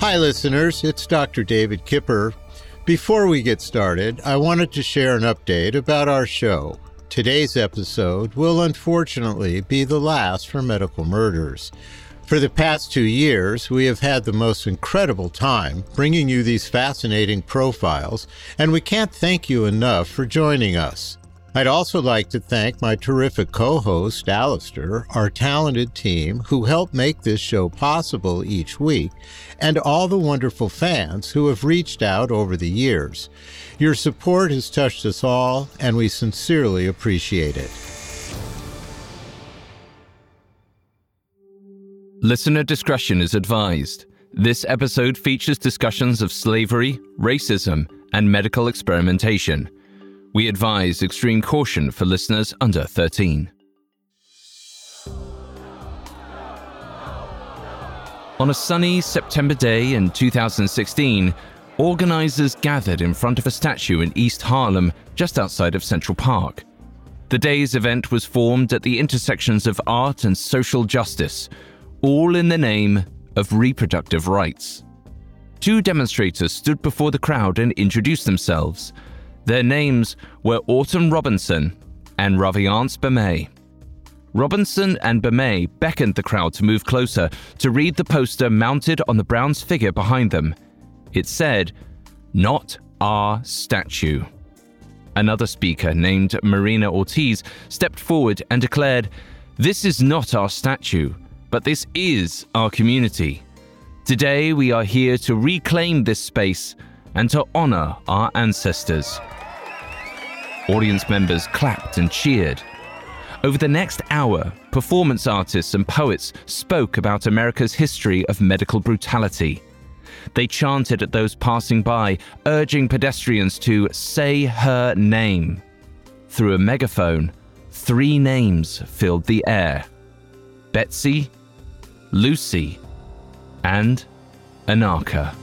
Hi, listeners. It's Dr. David Kipper. Before we get started, I wanted to share an update about our show. Today's episode will unfortunately be the last for Medical Murders. For the past two years, we have had the most incredible time bringing you these fascinating profiles, and we can't thank you enough for joining us. I'd also like to thank my terrific co host, Alastair, our talented team who help make this show possible each week, and all the wonderful fans who have reached out over the years. Your support has touched us all, and we sincerely appreciate it. Listener discretion is advised. This episode features discussions of slavery, racism, and medical experimentation. We advise extreme caution for listeners under 13. On a sunny September day in 2016, organizers gathered in front of a statue in East Harlem, just outside of Central Park. The day's event was formed at the intersections of art and social justice, all in the name of reproductive rights. Two demonstrators stood before the crowd and introduced themselves. Their names were Autumn Robinson and Raviance Bemay. Robinson and Bemay beckoned the crowd to move closer to read the poster mounted on the Browns figure behind them. It said, Not our statue. Another speaker, named Marina Ortiz, stepped forward and declared, This is not our statue, but this is our community. Today we are here to reclaim this space and to honor our ancestors. Audience members clapped and cheered. Over the next hour, performance artists and poets spoke about America's history of medical brutality. They chanted at those passing by, urging pedestrians to say her name. Through a megaphone, three names filled the air Betsy, Lucy, and Anarcha.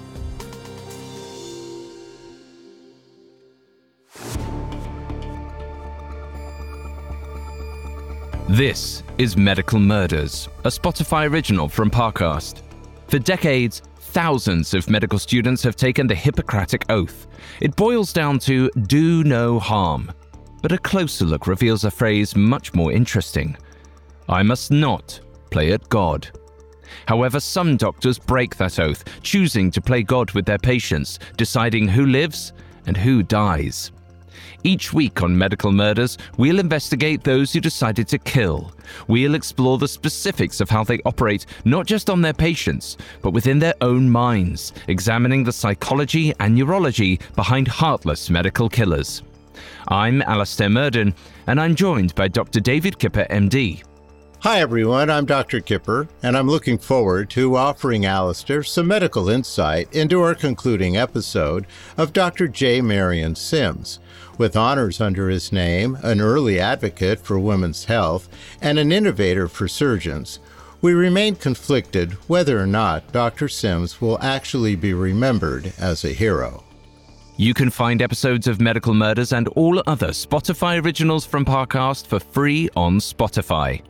This is Medical Murders, a Spotify original from Parcast. For decades, thousands of medical students have taken the Hippocratic Oath. It boils down to do no harm. But a closer look reveals a phrase much more interesting I must not play at God. However, some doctors break that oath, choosing to play God with their patients, deciding who lives and who dies. Each week on Medical Murders, we'll investigate those who decided to kill. We'll explore the specifics of how they operate, not just on their patients, but within their own minds, examining the psychology and neurology behind heartless medical killers. I'm Alastair Murden, and I'm joined by Dr. David Kipper, MD. Hi, everyone. I'm Dr. Kipper, and I'm looking forward to offering Alastair some medical insight into our concluding episode of Dr. J. Marion Sims. With honors under his name, an early advocate for women's health, and an innovator for surgeons, we remain conflicted whether or not Dr. Sims will actually be remembered as a hero. You can find episodes of Medical Murders and all other Spotify originals from Parcast for free on Spotify.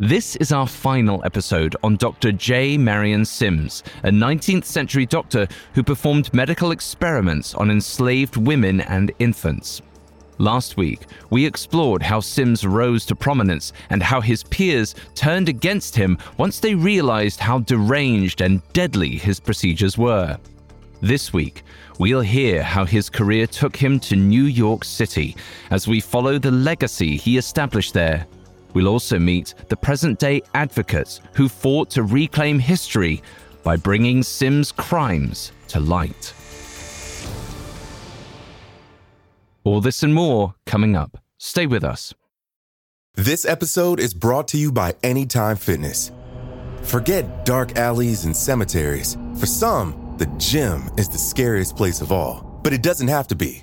This is our final episode on Dr. J. Marion Sims, a 19th century doctor who performed medical experiments on enslaved women and infants. Last week, we explored how Sims rose to prominence and how his peers turned against him once they realized how deranged and deadly his procedures were. This week, we'll hear how his career took him to New York City as we follow the legacy he established there We'll also meet the present day advocates who fought to reclaim history by bringing Sims' crimes to light. All this and more coming up. Stay with us. This episode is brought to you by Anytime Fitness. Forget dark alleys and cemeteries. For some, the gym is the scariest place of all, but it doesn't have to be.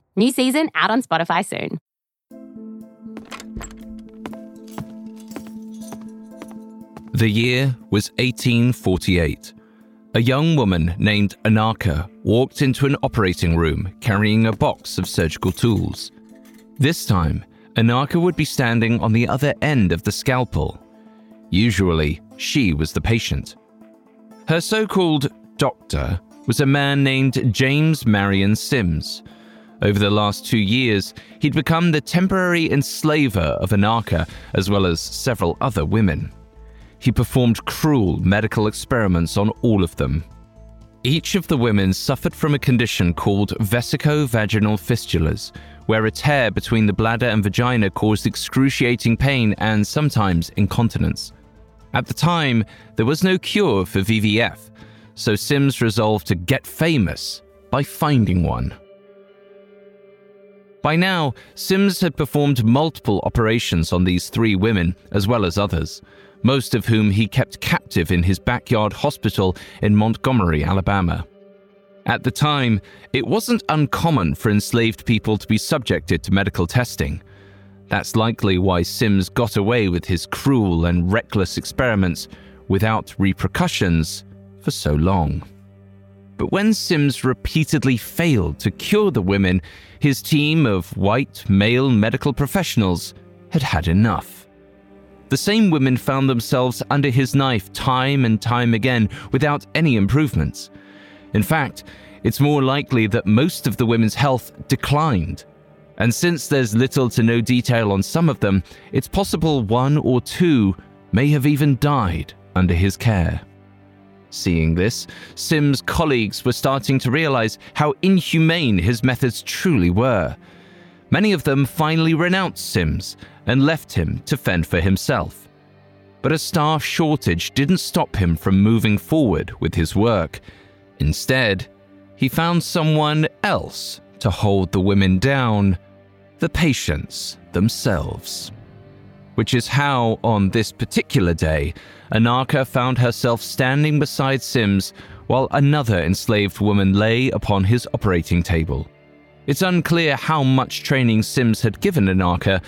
New season out on Spotify soon. The year was 1848. A young woman named Anarcha walked into an operating room carrying a box of surgical tools. This time, Anarcha would be standing on the other end of the scalpel. Usually, she was the patient. Her so called doctor was a man named James Marion Sims. Over the last two years, he'd become the temporary enslaver of Anarcha as well as several other women. He performed cruel medical experiments on all of them. Each of the women suffered from a condition called vesico-vaginal fistulas, where a tear between the bladder and vagina caused excruciating pain and sometimes incontinence. At the time, there was no cure for VVF, so Sims resolved to get famous by finding one. By now, Sims had performed multiple operations on these three women, as well as others, most of whom he kept captive in his backyard hospital in Montgomery, Alabama. At the time, it wasn't uncommon for enslaved people to be subjected to medical testing. That's likely why Sims got away with his cruel and reckless experiments without repercussions for so long. But when Sims repeatedly failed to cure the women, his team of white male medical professionals had had enough. The same women found themselves under his knife time and time again without any improvements. In fact, it's more likely that most of the women's health declined. And since there's little to no detail on some of them, it's possible one or two may have even died under his care. Seeing this, Sim's colleagues were starting to realize how inhumane his methods truly were. Many of them finally renounced Sims and left him to fend for himself. But a staff shortage didn't stop him from moving forward with his work. Instead, he found someone else to hold the women down the patients themselves. Which is how, on this particular day, Anarcha found herself standing beside Sims while another enslaved woman lay upon his operating table. It's unclear how much training Sims had given Anarcha,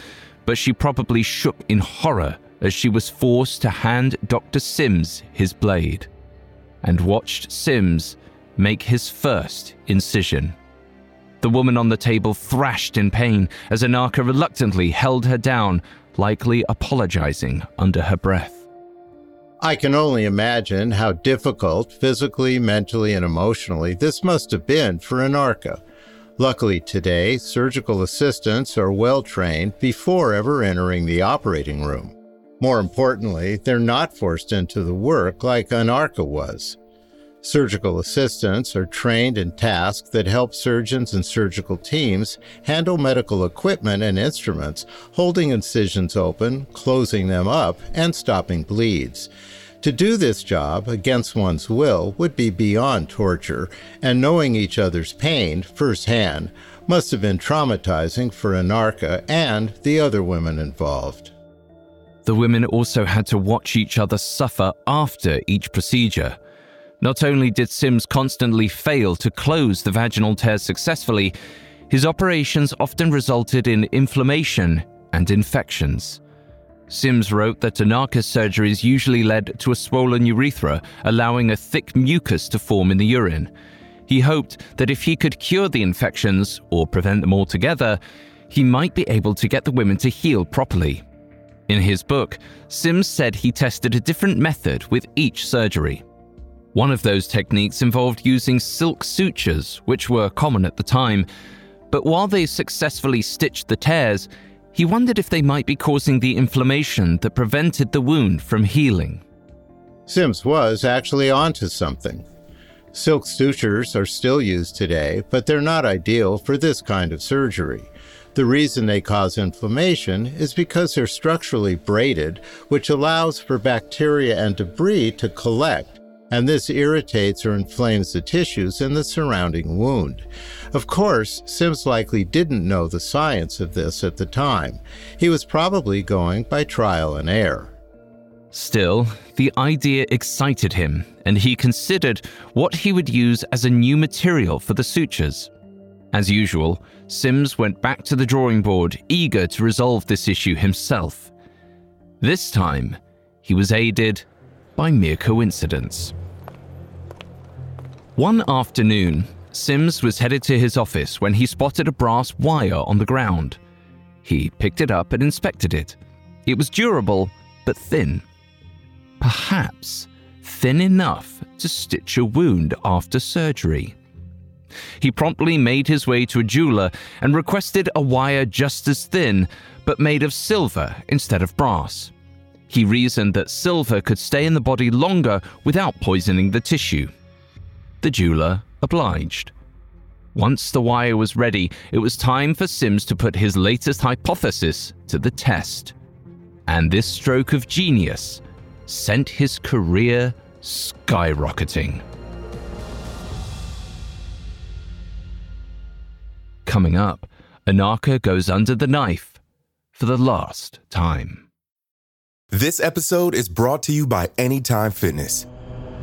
but she probably shook in horror as she was forced to hand Dr. Sims his blade and watched Sims make his first incision. The woman on the table thrashed in pain as Anarcha reluctantly held her down, likely apologizing under her breath. I can only imagine how difficult, physically, mentally, and emotionally, this must have been for Anarcha. Luckily, today, surgical assistants are well trained before ever entering the operating room. More importantly, they're not forced into the work like Anarcha was. Surgical assistants are trained in tasks that help surgeons and surgical teams handle medical equipment and instruments, holding incisions open, closing them up, and stopping bleeds. To do this job against one's will would be beyond torture, and knowing each other's pain firsthand must have been traumatizing for Anarcha and the other women involved. The women also had to watch each other suffer after each procedure. Not only did Sims constantly fail to close the vaginal tears successfully, his operations often resulted in inflammation and infections. Sims wrote that Anarcha's surgeries usually led to a swollen urethra, allowing a thick mucus to form in the urine. He hoped that if he could cure the infections, or prevent them altogether, he might be able to get the women to heal properly. In his book, Sims said he tested a different method with each surgery. One of those techniques involved using silk sutures, which were common at the time, but while they successfully stitched the tears, he wondered if they might be causing the inflammation that prevented the wound from healing. Sims was actually onto something. Silk sutures are still used today, but they're not ideal for this kind of surgery. The reason they cause inflammation is because they're structurally braided, which allows for bacteria and debris to collect, and this irritates or inflames the tissues in the surrounding wound. Of course, Sims likely didn't know the science of this at the time. He was probably going by trial and error. Still, the idea excited him, and he considered what he would use as a new material for the sutures. As usual, Sims went back to the drawing board, eager to resolve this issue himself. This time, he was aided by mere coincidence. One afternoon, Sims was headed to his office when he spotted a brass wire on the ground. He picked it up and inspected it. It was durable, but thin. Perhaps thin enough to stitch a wound after surgery. He promptly made his way to a jeweler and requested a wire just as thin, but made of silver instead of brass. He reasoned that silver could stay in the body longer without poisoning the tissue. The jeweler obliged. Once the wire was ready, it was time for Sims to put his latest hypothesis to the test. And this stroke of genius sent his career skyrocketing. Coming up, Anarcha goes under the knife for the last time. This episode is brought to you by Anytime Fitness.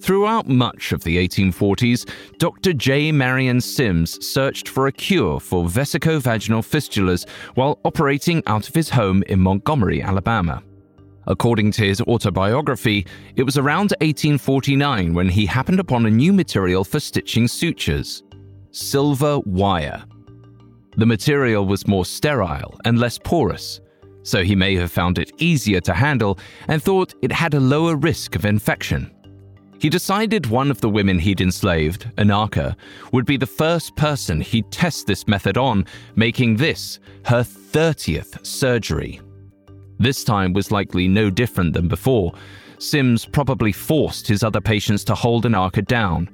Throughout much of the 1840s, Dr. J. Marion Sims searched for a cure for vesicovaginal fistulas while operating out of his home in Montgomery, Alabama. According to his autobiography, it was around 1849 when he happened upon a new material for stitching sutures silver wire. The material was more sterile and less porous, so he may have found it easier to handle and thought it had a lower risk of infection. He decided one of the women he'd enslaved, Anarcha, would be the first person he'd test this method on, making this her 30th surgery. This time was likely no different than before. Sims probably forced his other patients to hold Anarcha down.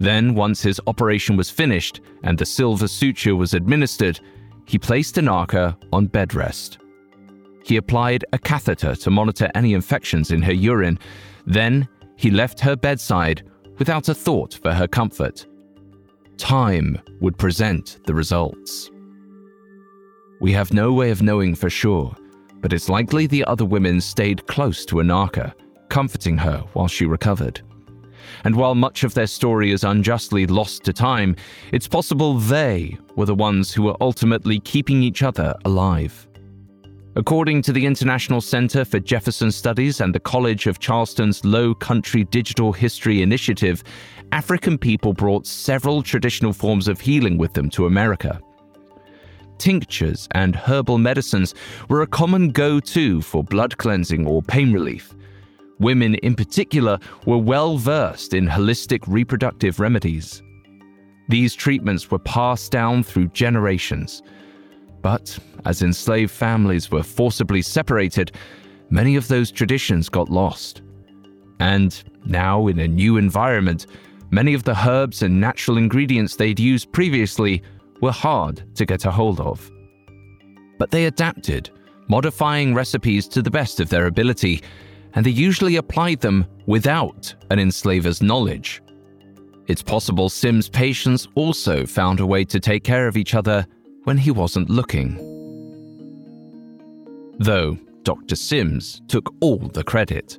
Then, once his operation was finished and the silver suture was administered, he placed Anarcha on bed rest. He applied a catheter to monitor any infections in her urine. Then, he left her bedside without a thought for her comfort. Time would present the results. We have no way of knowing for sure, but it's likely the other women stayed close to Anarcha, comforting her while she recovered. And while much of their story is unjustly lost to time, it's possible they were the ones who were ultimately keeping each other alive. According to the International Center for Jefferson Studies and the College of Charleston's Low Country Digital History Initiative, African people brought several traditional forms of healing with them to America. Tinctures and herbal medicines were a common go to for blood cleansing or pain relief. Women, in particular, were well versed in holistic reproductive remedies. These treatments were passed down through generations but as enslaved families were forcibly separated, many of those traditions got lost. And now, in a new environment, many of the herbs and natural ingredients they'd used previously were hard to get a hold of. But they adapted, modifying recipes to the best of their ability, and they usually applied them without an enslaver's knowledge. It's possible Sims' patients also found a way to take care of each other when he wasn't looking. Though Dr. Sims took all the credit.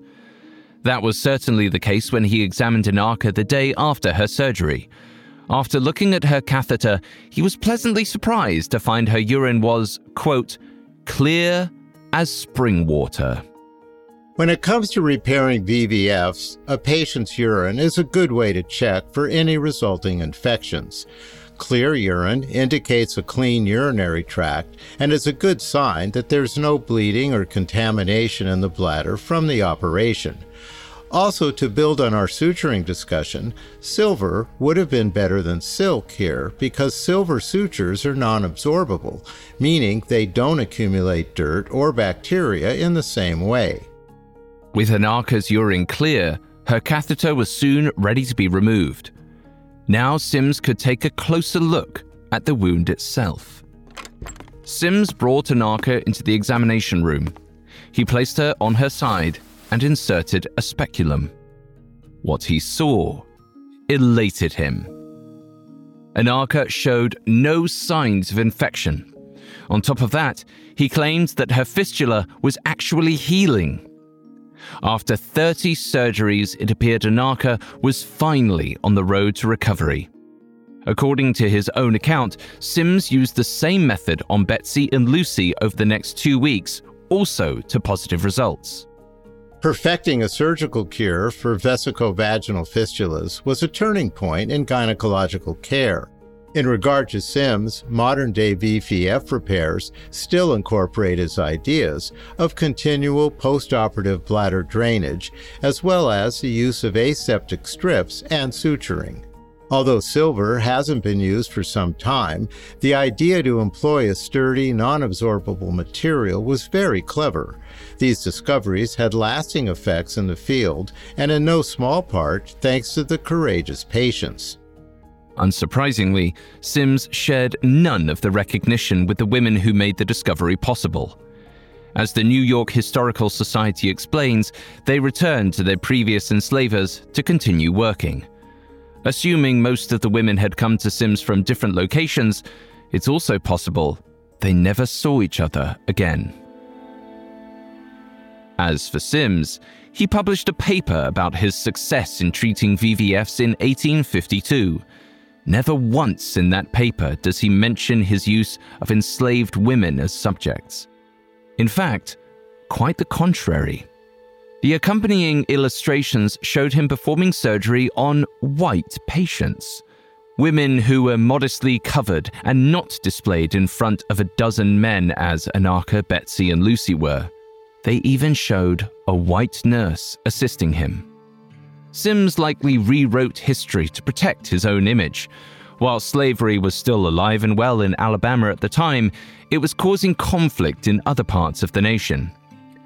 That was certainly the case when he examined Anarcha the day after her surgery. After looking at her catheter, he was pleasantly surprised to find her urine was, quote, clear as spring water. When it comes to repairing VVFs, a patient's urine is a good way to check for any resulting infections. Clear urine indicates a clean urinary tract and is a good sign that there's no bleeding or contamination in the bladder from the operation. Also, to build on our suturing discussion, silver would have been better than silk here because silver sutures are non absorbable, meaning they don't accumulate dirt or bacteria in the same way. With Anarcha's urine clear, her catheter was soon ready to be removed. Now Sims could take a closer look at the wound itself. Sims brought Anarcha into the examination room. He placed her on her side and inserted a speculum. What he saw elated him. Anarcha showed no signs of infection. On top of that, he claimed that her fistula was actually healing. After 30 surgeries, it appeared Anarcha was finally on the road to recovery. According to his own account, Sims used the same method on Betsy and Lucy over the next two weeks, also to positive results. Perfecting a surgical cure for vesicovaginal fistulas was a turning point in gynecological care. In regard to Sims, modern day VVF repairs still incorporate his ideas of continual postoperative bladder drainage, as well as the use of aseptic strips and suturing. Although silver hasn't been used for some time, the idea to employ a sturdy, non absorbable material was very clever. These discoveries had lasting effects in the field, and in no small part thanks to the courageous patients. Unsurprisingly, Sims shared none of the recognition with the women who made the discovery possible. As the New York Historical Society explains, they returned to their previous enslavers to continue working. Assuming most of the women had come to Sims from different locations, it's also possible they never saw each other again. As for Sims, he published a paper about his success in treating VVFs in 1852 Never once in that paper does he mention his use of enslaved women as subjects. In fact, quite the contrary. The accompanying illustrations showed him performing surgery on white patients, women who were modestly covered and not displayed in front of a dozen men as Anarcha, Betsy, and Lucy were. They even showed a white nurse assisting him. Sims likely rewrote history to protect his own image. While slavery was still alive and well in Alabama at the time, it was causing conflict in other parts of the nation.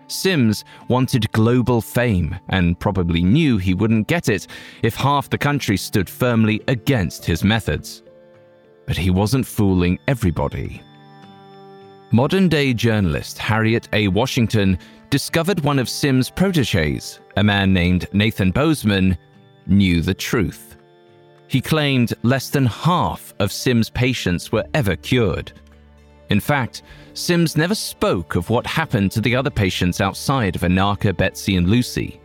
Sims wanted global fame and probably knew he wouldn't get it if half the country stood firmly against his methods. But he wasn't fooling everybody. Modern day journalist Harriet A. Washington discovered one of Sims' proteges, a man named Nathan Bozeman, knew the truth. He claimed less than half of Sims' patients were ever cured. In fact, Sims never spoke of what happened to the other patients outside of Anarcha, Betsy, and Lucy.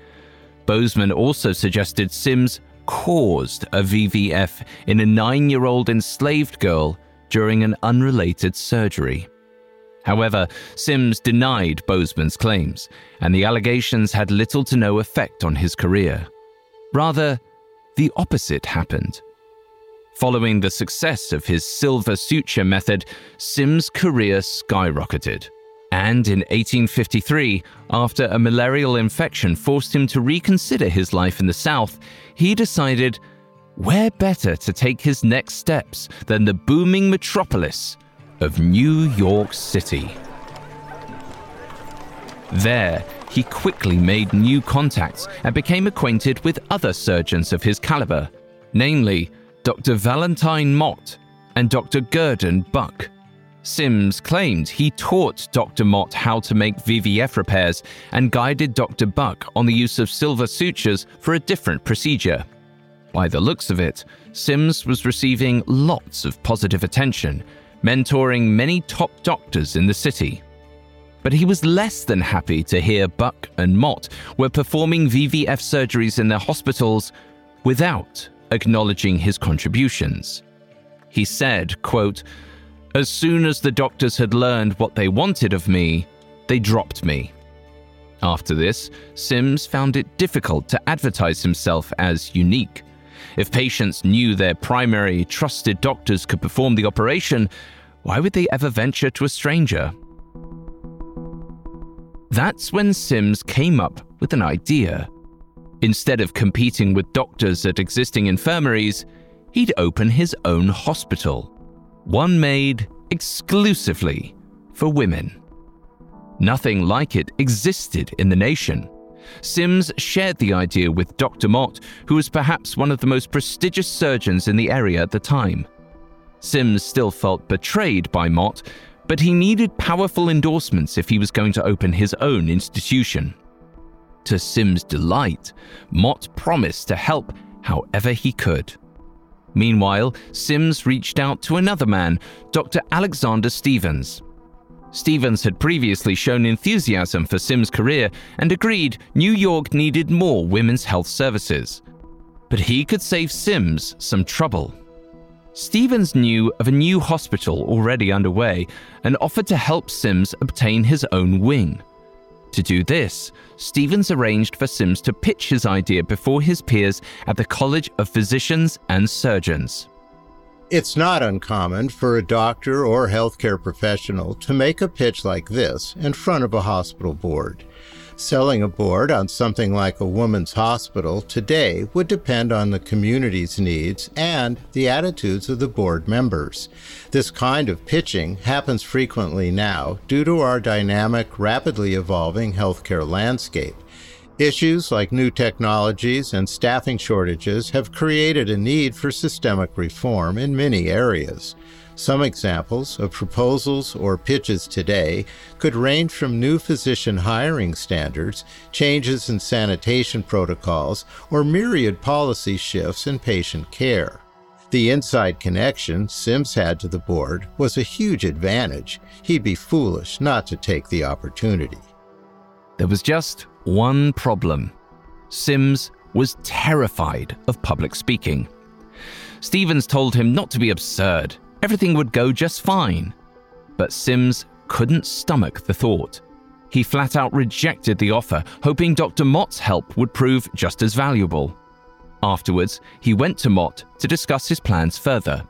Bozeman also suggested Sims caused a VVF in a nine year old enslaved girl during an unrelated surgery. However, Sims denied Bozeman's claims, and the allegations had little to no effect on his career. Rather, the opposite happened. Following the success of his silver suture method, Sims' career skyrocketed. And in 1853, after a malarial infection forced him to reconsider his life in the South, he decided where better to take his next steps than the booming metropolis of New York City. There, he quickly made new contacts and became acquainted with other surgeons of his caliber, namely Dr. Valentine Mott and Dr. Gurdon Buck. Sims claimed he taught Dr. Mott how to make VVF repairs and guided Dr. Buck on the use of silver sutures for a different procedure. By the looks of it, Sims was receiving lots of positive attention, mentoring many top doctors in the city. But he was less than happy to hear Buck and Mott were performing VVF surgeries in their hospitals without acknowledging his contributions. He said, quote, As soon as the doctors had learned what they wanted of me, they dropped me. After this, Sims found it difficult to advertise himself as unique. If patients knew their primary trusted doctors could perform the operation, why would they ever venture to a stranger? That's when Sims came up with an idea. Instead of competing with doctors at existing infirmaries, he'd open his own hospital, one made exclusively for women. Nothing like it existed in the nation. Sims shared the idea with Dr. Mott, who was perhaps one of the most prestigious surgeons in the area at the time. Sims still felt betrayed by Mott, but he needed powerful endorsements if he was going to open his own institution. To Sims' delight, Mott promised to help however he could. Meanwhile, Sims reached out to another man, Dr. Alexander Stevens. Stevens had previously shown enthusiasm for Sims' career and agreed New York needed more women's health services. But he could save Sims some trouble. Stevens knew of a new hospital already underway and offered to help Sims obtain his own wing. To do this, Stevens arranged for Sims to pitch his idea before his peers at the College of Physicians and Surgeons. It's not uncommon for a doctor or healthcare professional to make a pitch like this in front of a hospital board. Selling a board on something like a woman's hospital today would depend on the community's needs and the attitudes of the board members. This kind of pitching happens frequently now due to our dynamic, rapidly evolving healthcare landscape. Issues like new technologies and staffing shortages have created a need for systemic reform in many areas. Some examples of proposals or pitches today could range from new physician hiring standards, changes in sanitation protocols, or myriad policy shifts in patient care. The inside connection Sims had to the board was a huge advantage. He'd be foolish not to take the opportunity. There was just one problem Sims was terrified of public speaking. Stevens told him not to be absurd, everything would go just fine. But Sims couldn't stomach the thought. He flat out rejected the offer, hoping Dr. Mott's help would prove just as valuable. Afterwards, he went to Mott to discuss his plans further.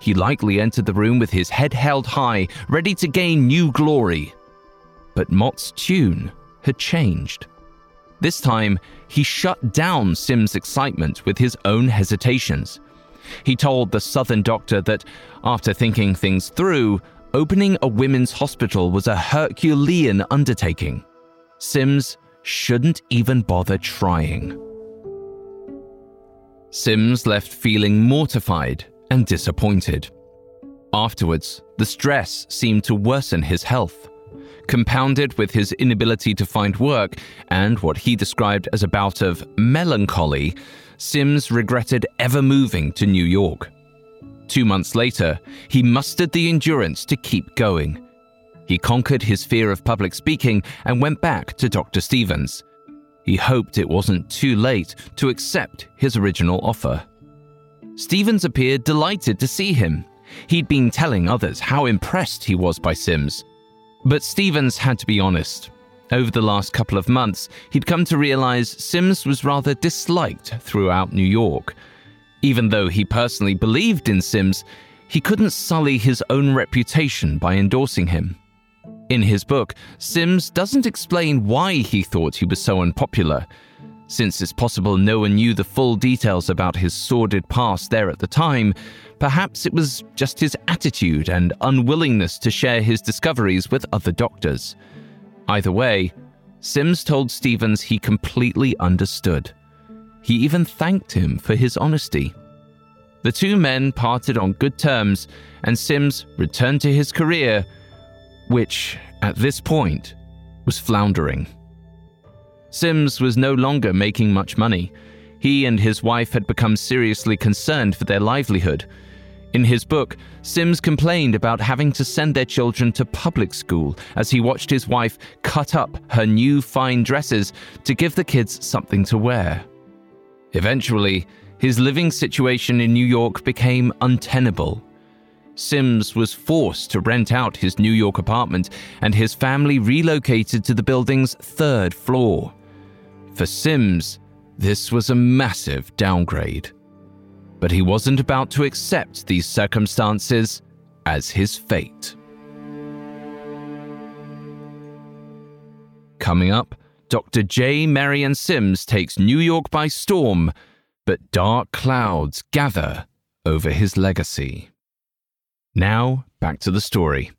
He likely entered the room with his head held high, ready to gain new glory. But Mott's tune had changed. This time, he shut down Sim's excitement with his own hesitations. He told the Southern doctor that, after thinking things through, opening a women's hospital was a Herculean undertaking. Sims shouldn't even bother trying. Sims left feeling mortified and disappointed. Afterwards, the stress seemed to worsen his health compounded with his inability to find work and what he described as a bout of melancholy, Sims regretted ever moving to New York. Two months later, he mustered the endurance to keep going. He conquered his fear of public speaking and went back to Dr. Stevens. He hoped it wasn't too late to accept his original offer. Stevens appeared delighted to see him. He'd been telling others how impressed he was by Sims. But Stevens had to be honest. Over the last couple of months, he'd come to realize Sims was rather disliked throughout New York. Even though he personally believed in Sims, he couldn't sully his own reputation by endorsing him. In his book, Sims doesn't explain why he thought he was so unpopular. Since it's possible no one knew the full details about his sordid past there at the time, Perhaps it was just his attitude and unwillingness to share his discoveries with other doctors. Either way, Sims told Stevens he completely understood. He even thanked him for his honesty. The two men parted on good terms, and Sims returned to his career, which, at this point, was floundering. Sims was no longer making much money He and his wife had become seriously concerned for their livelihood. In his book, Sims complained about having to send their children to public school as he watched his wife cut up her new fine dresses to give the kids something to wear. Eventually, his living situation in New York became untenable. Sims was forced to rent out his New York apartment, and his family relocated to the building's third floor. For Sims, this was a massive downgrade but he wasn't about to accept these circumstances as his fate. Coming up, Dr. J. Marion Sims takes New York by storm, but dark clouds gather over his legacy. Now, back to the story.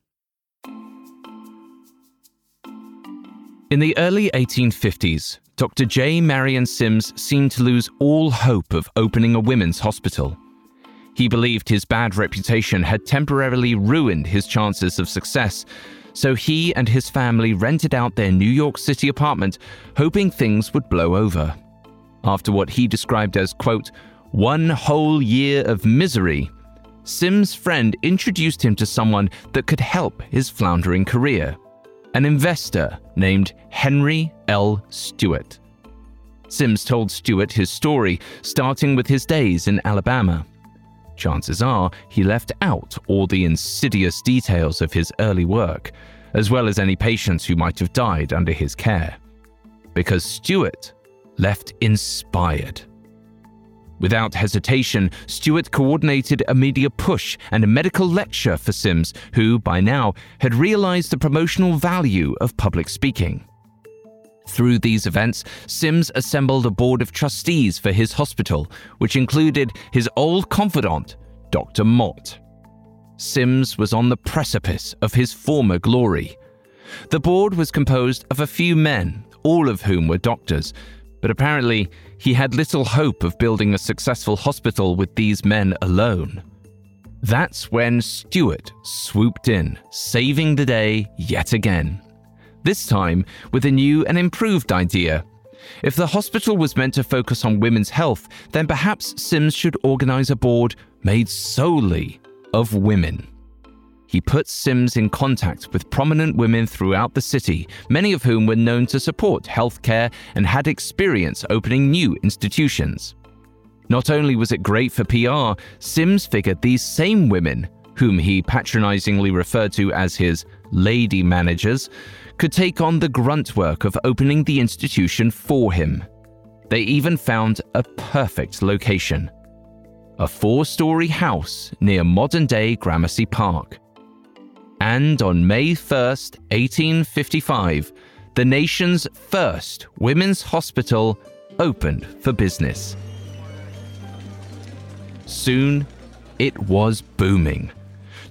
In the early 1850s, Dr. J. Marion Sims seemed to lose all hope of opening a women's hospital. He believed his bad reputation had temporarily ruined his chances of success, so he and his family rented out their New York City apartment, hoping things would blow over. After what he described as, quote, one whole year of misery, Sims' friend introduced him to someone that could help his floundering career an investor named Henry L. Stewart. Sims told Stewart his story, starting with his days in Alabama. Chances are he left out all the insidious details of his early work, as well as any patients who might have died under his care. Because Stewart left inspired. Without hesitation, Stewart coordinated a media push and a medical lecture for Sims, who, by now, had realized the promotional value of public speaking. Through these events, Sims assembled a board of trustees for his hospital, which included his old confidant, Dr. Mott. Sims was on the precipice of his former glory. The board was composed of a few men, all of whom were doctors, but apparently he had little hope of building a successful hospital with these men alone. That's when Stewart swooped in, saving the day yet again. This time with a new and improved idea. If the hospital was meant to focus on women's health, then perhaps Sims should organize a board made solely of women. He put Sims in contact with prominent women throughout the city, many of whom were known to support healthcare and had experience opening new institutions. Not only was it great for PR, Sims figured these same women, whom he patronizingly referred to as his lady managers, could take on the grunt work of opening the institution for him. They even found a perfect location a four story house near modern day Gramercy Park and on May 1st, 1855, the nation's first women's hospital opened for business. Soon, it was booming.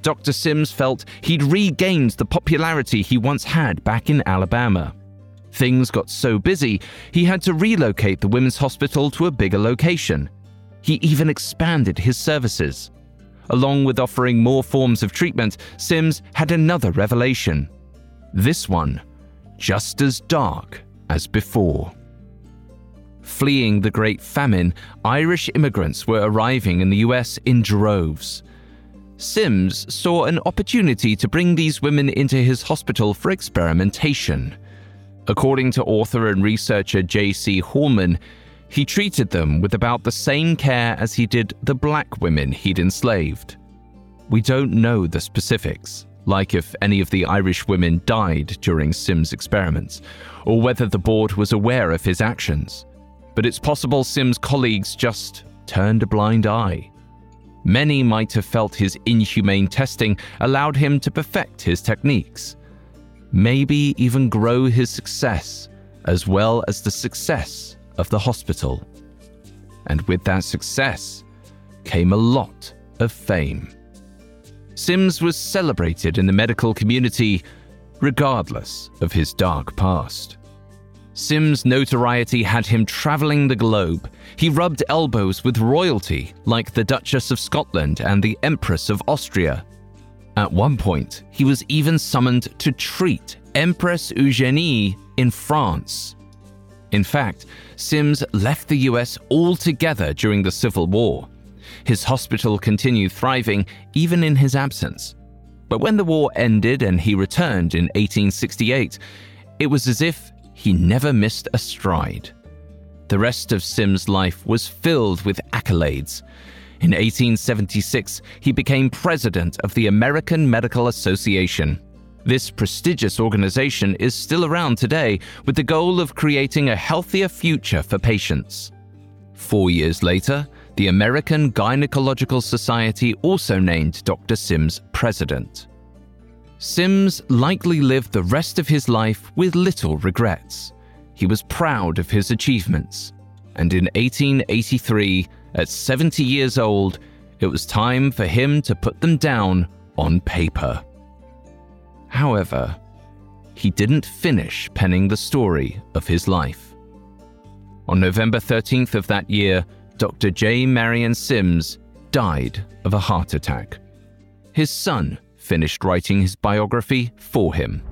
Dr. Sims felt he'd regained the popularity he once had back in Alabama. Things got so busy, he had to relocate the women's hospital to a bigger location. He even expanded his services. Along with offering more forms of treatment, Sims had another revelation. This one, just as dark as before. Fleeing the Great Famine, Irish immigrants were arriving in the US in droves. Sims saw an opportunity to bring these women into his hospital for experimentation. According to author and researcher J.C. Hallman, he treated them with about the same care as he did the black women he'd enslaved. We don't know the specifics, like if any of the Irish women died during Sims' experiments, or whether the board was aware of his actions. But it's possible Sims' colleagues just turned a blind eye. Many might have felt his inhumane testing allowed him to perfect his techniques. Maybe even grow his success, as well as the success of the hospital. And with that success came a lot of fame. Sims was celebrated in the medical community regardless of his dark past. Sims' notoriety had him traveling the globe. He rubbed elbows with royalty like the Duchess of Scotland and the Empress of Austria. At one point, he was even summoned to treat Empress Eugenie in France In fact, Sims left the US altogether during the Civil War. His hospital continued thriving even in his absence. But when the war ended and he returned in 1868, it was as if he never missed a stride. The rest of Sims' life was filled with accolades. In 1876, he became president of the American Medical Association. This prestigious organization is still around today with the goal of creating a healthier future for patients. Four years later, the American Gynecological Society also named Dr. Sims president. Sims likely lived the rest of his life with little regrets. He was proud of his achievements, and in 1883, at 70 years old, it was time for him to put them down on paper. However, he didn't finish penning the story of his life. On November 13th of that year, Dr. J. Marion Sims died of a heart attack. His son finished writing his biography for him.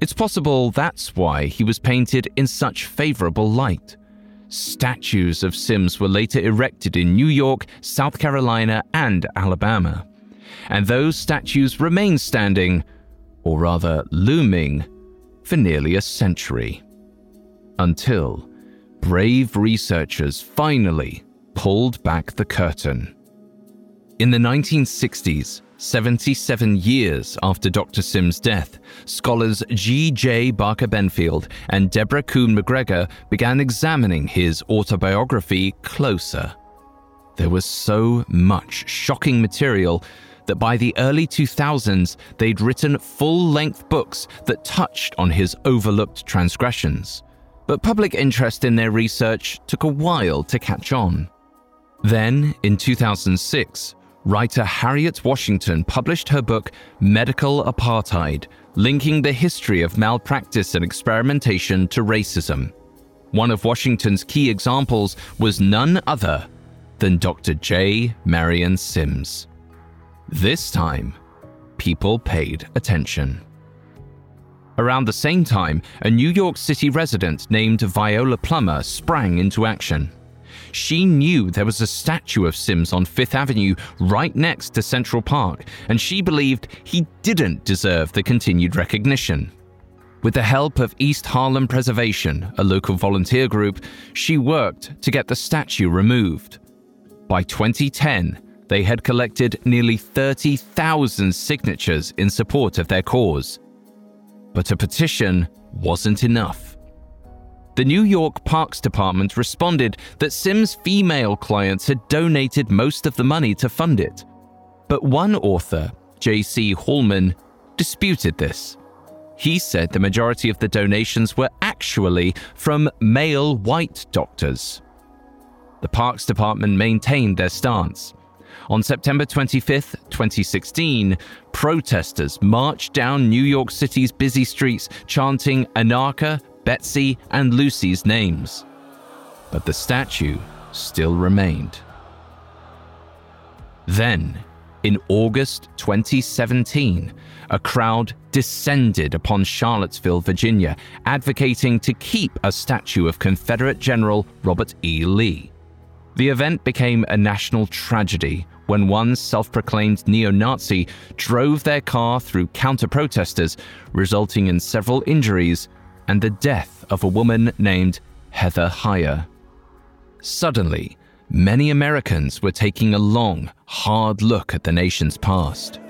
It's possible that's why he was painted in such favorable light. Statues of Sims were later erected in New York, South Carolina, and Alabama. And those statues remain standing, or rather looming, for nearly a century. Until brave researchers finally pulled back the curtain. In the 1960s, 77 years after Dr. Sims' death, scholars G.J. Barker Benfield and Deborah Kuhn McGregor began examining his autobiography closer. There was so much shocking material that by the early 2000s, they'd written full length books that touched on his overlooked transgressions but public interest in their research took a while to catch on. Then, in 2006, writer Harriet Washington published her book Medical Apartheid, linking the history of malpractice and experimentation to racism. One of Washington's key examples was none other than Dr. J. Marion Sims. This time, people paid attention. Around the same time, a New York City resident named Viola Plummer sprang into action. She knew there was a statue of Sims on Fifth Avenue right next to Central Park, and she believed he didn't deserve the continued recognition. With the help of East Harlem Preservation, a local volunteer group, she worked to get the statue removed. By 2010, they had collected nearly 30,000 signatures in support of their cause. But a petition wasn't enough. The New York Parks Department responded that Sims' female clients had donated most of the money to fund it. But one author, J.C. Hallman, disputed this. He said the majority of the donations were actually from male white doctors. The Parks Department maintained their stance. On September 25, 2016, protesters marched down New York City's busy streets chanting Anarcha, Betsy, and Lucy's names. But the statue still remained. Then, in August 2017, a crowd descended upon Charlottesville, Virginia, advocating to keep a statue of Confederate General Robert E. Lee. The event became a national tragedy when one self proclaimed neo Nazi drove their car through counter protesters, resulting in several injuries and the death of a woman named Heather Heyer. Suddenly, many Americans were taking a long, hard look at the nation's past.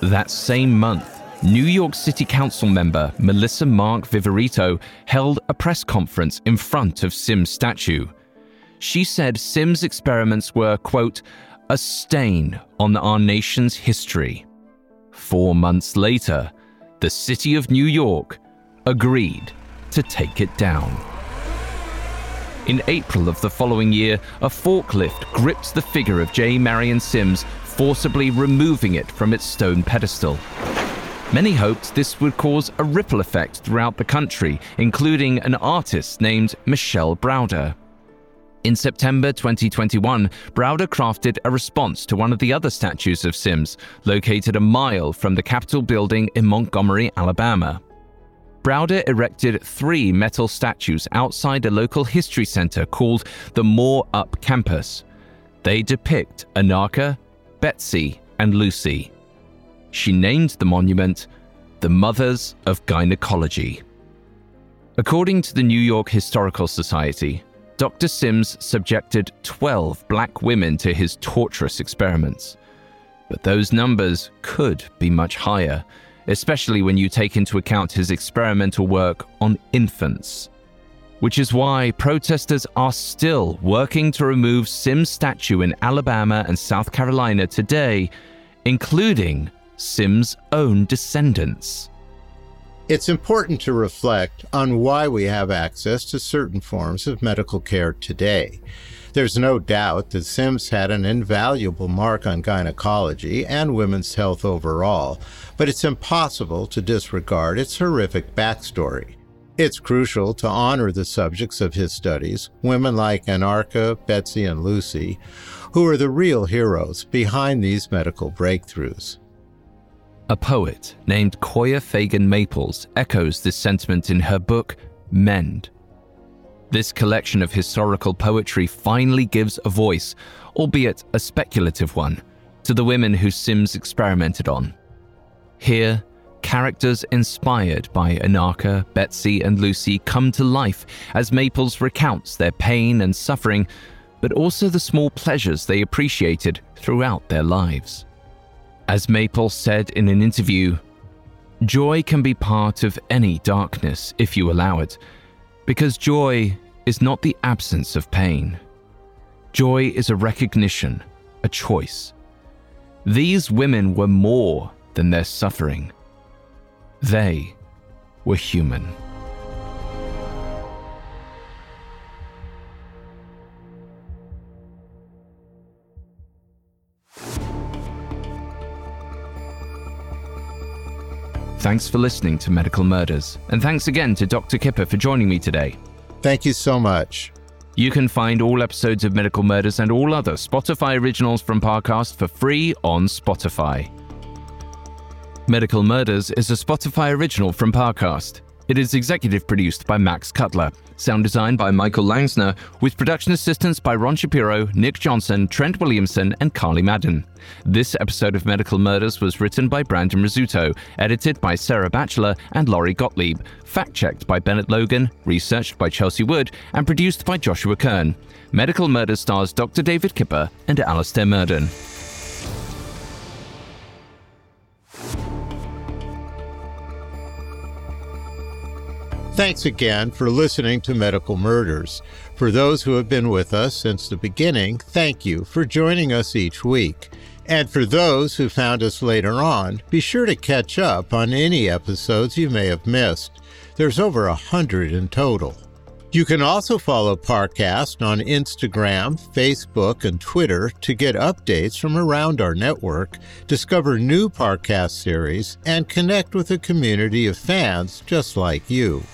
That same month, New York City Council member Melissa Mark Viverito held a press conference in front of Sim's statue she said Sims' experiments were, quote, a stain on our nation's history. Four months later, the city of New York agreed to take it down. In April of the following year, a forklift gripped the figure of J. Marion Sims, forcibly removing it from its stone pedestal. Many hoped this would cause a ripple effect throughout the country, including an artist named Michelle Browder. In September 2021, Browder crafted a response to one of the other statues of Sims, located a mile from the Capitol building in Montgomery, Alabama. Browder erected three metal statues outside a local history center called the More Up Campus. They depict Anarcha, Betsy, and Lucy. She named the monument the Mothers of Gynecology. According to the New York Historical Society, Dr. Sims subjected 12 black women to his torturous experiments. But those numbers could be much higher, especially when you take into account his experimental work on infants. Which is why protesters are still working to remove Sims' statue in Alabama and South Carolina today, including Sims' own descendants. It's important to reflect on why we have access to certain forms of medical care today. There's no doubt that Sims had an invaluable mark on gynecology and women's health overall, but it's impossible to disregard its horrific backstory. It's crucial to honor the subjects of his studies, women like Anarcha, Betsy, and Lucy, who are the real heroes behind these medical breakthroughs. A poet named Kwoya Fagin Maples echoes this sentiment in her book, Mend. This collection of historical poetry finally gives a voice, albeit a speculative one, to the women who Sims experimented on. Here, characters inspired by Anarcha, Betsy, and Lucy come to life as Maples recounts their pain and suffering, but also the small pleasures they appreciated throughout their lives. As Maple said in an interview, joy can be part of any darkness if you allow it, because joy is not the absence of pain. Joy is a recognition, a choice. These women were more than their suffering. They were human. Thanks for listening to Medical Murders, and thanks again to Dr. Kipper for joining me today. Thank you so much. You can find all episodes of Medical Murders and all other Spotify originals from Parcast for free on Spotify. Medical Murders is a Spotify original from Parcast. It is executive produced by Max Cutler, sound design by Michael Langsner, with production assistance by Ron Shapiro, Nick Johnson, Trent Williamson, and Carly Madden. This episode of Medical Murders was written by Brandon Rizzuto, edited by Sarah Batchelor and Laurie Gottlieb, fact checked by Bennett Logan, researched by Chelsea Wood, and produced by Joshua Kern. Medical Murders stars Dr. David Kipper and Alastair Murden. Thanks again for listening to Medical Murders. For those who have been with us since the beginning, thank you for joining us each week. And for those who found us later on, be sure to catch up on any episodes you may have missed. There's over a hundred in total. You can also follow Parcast on Instagram, Facebook, and Twitter to get updates from around our network, discover new Parcast series, and connect with a community of fans just like you.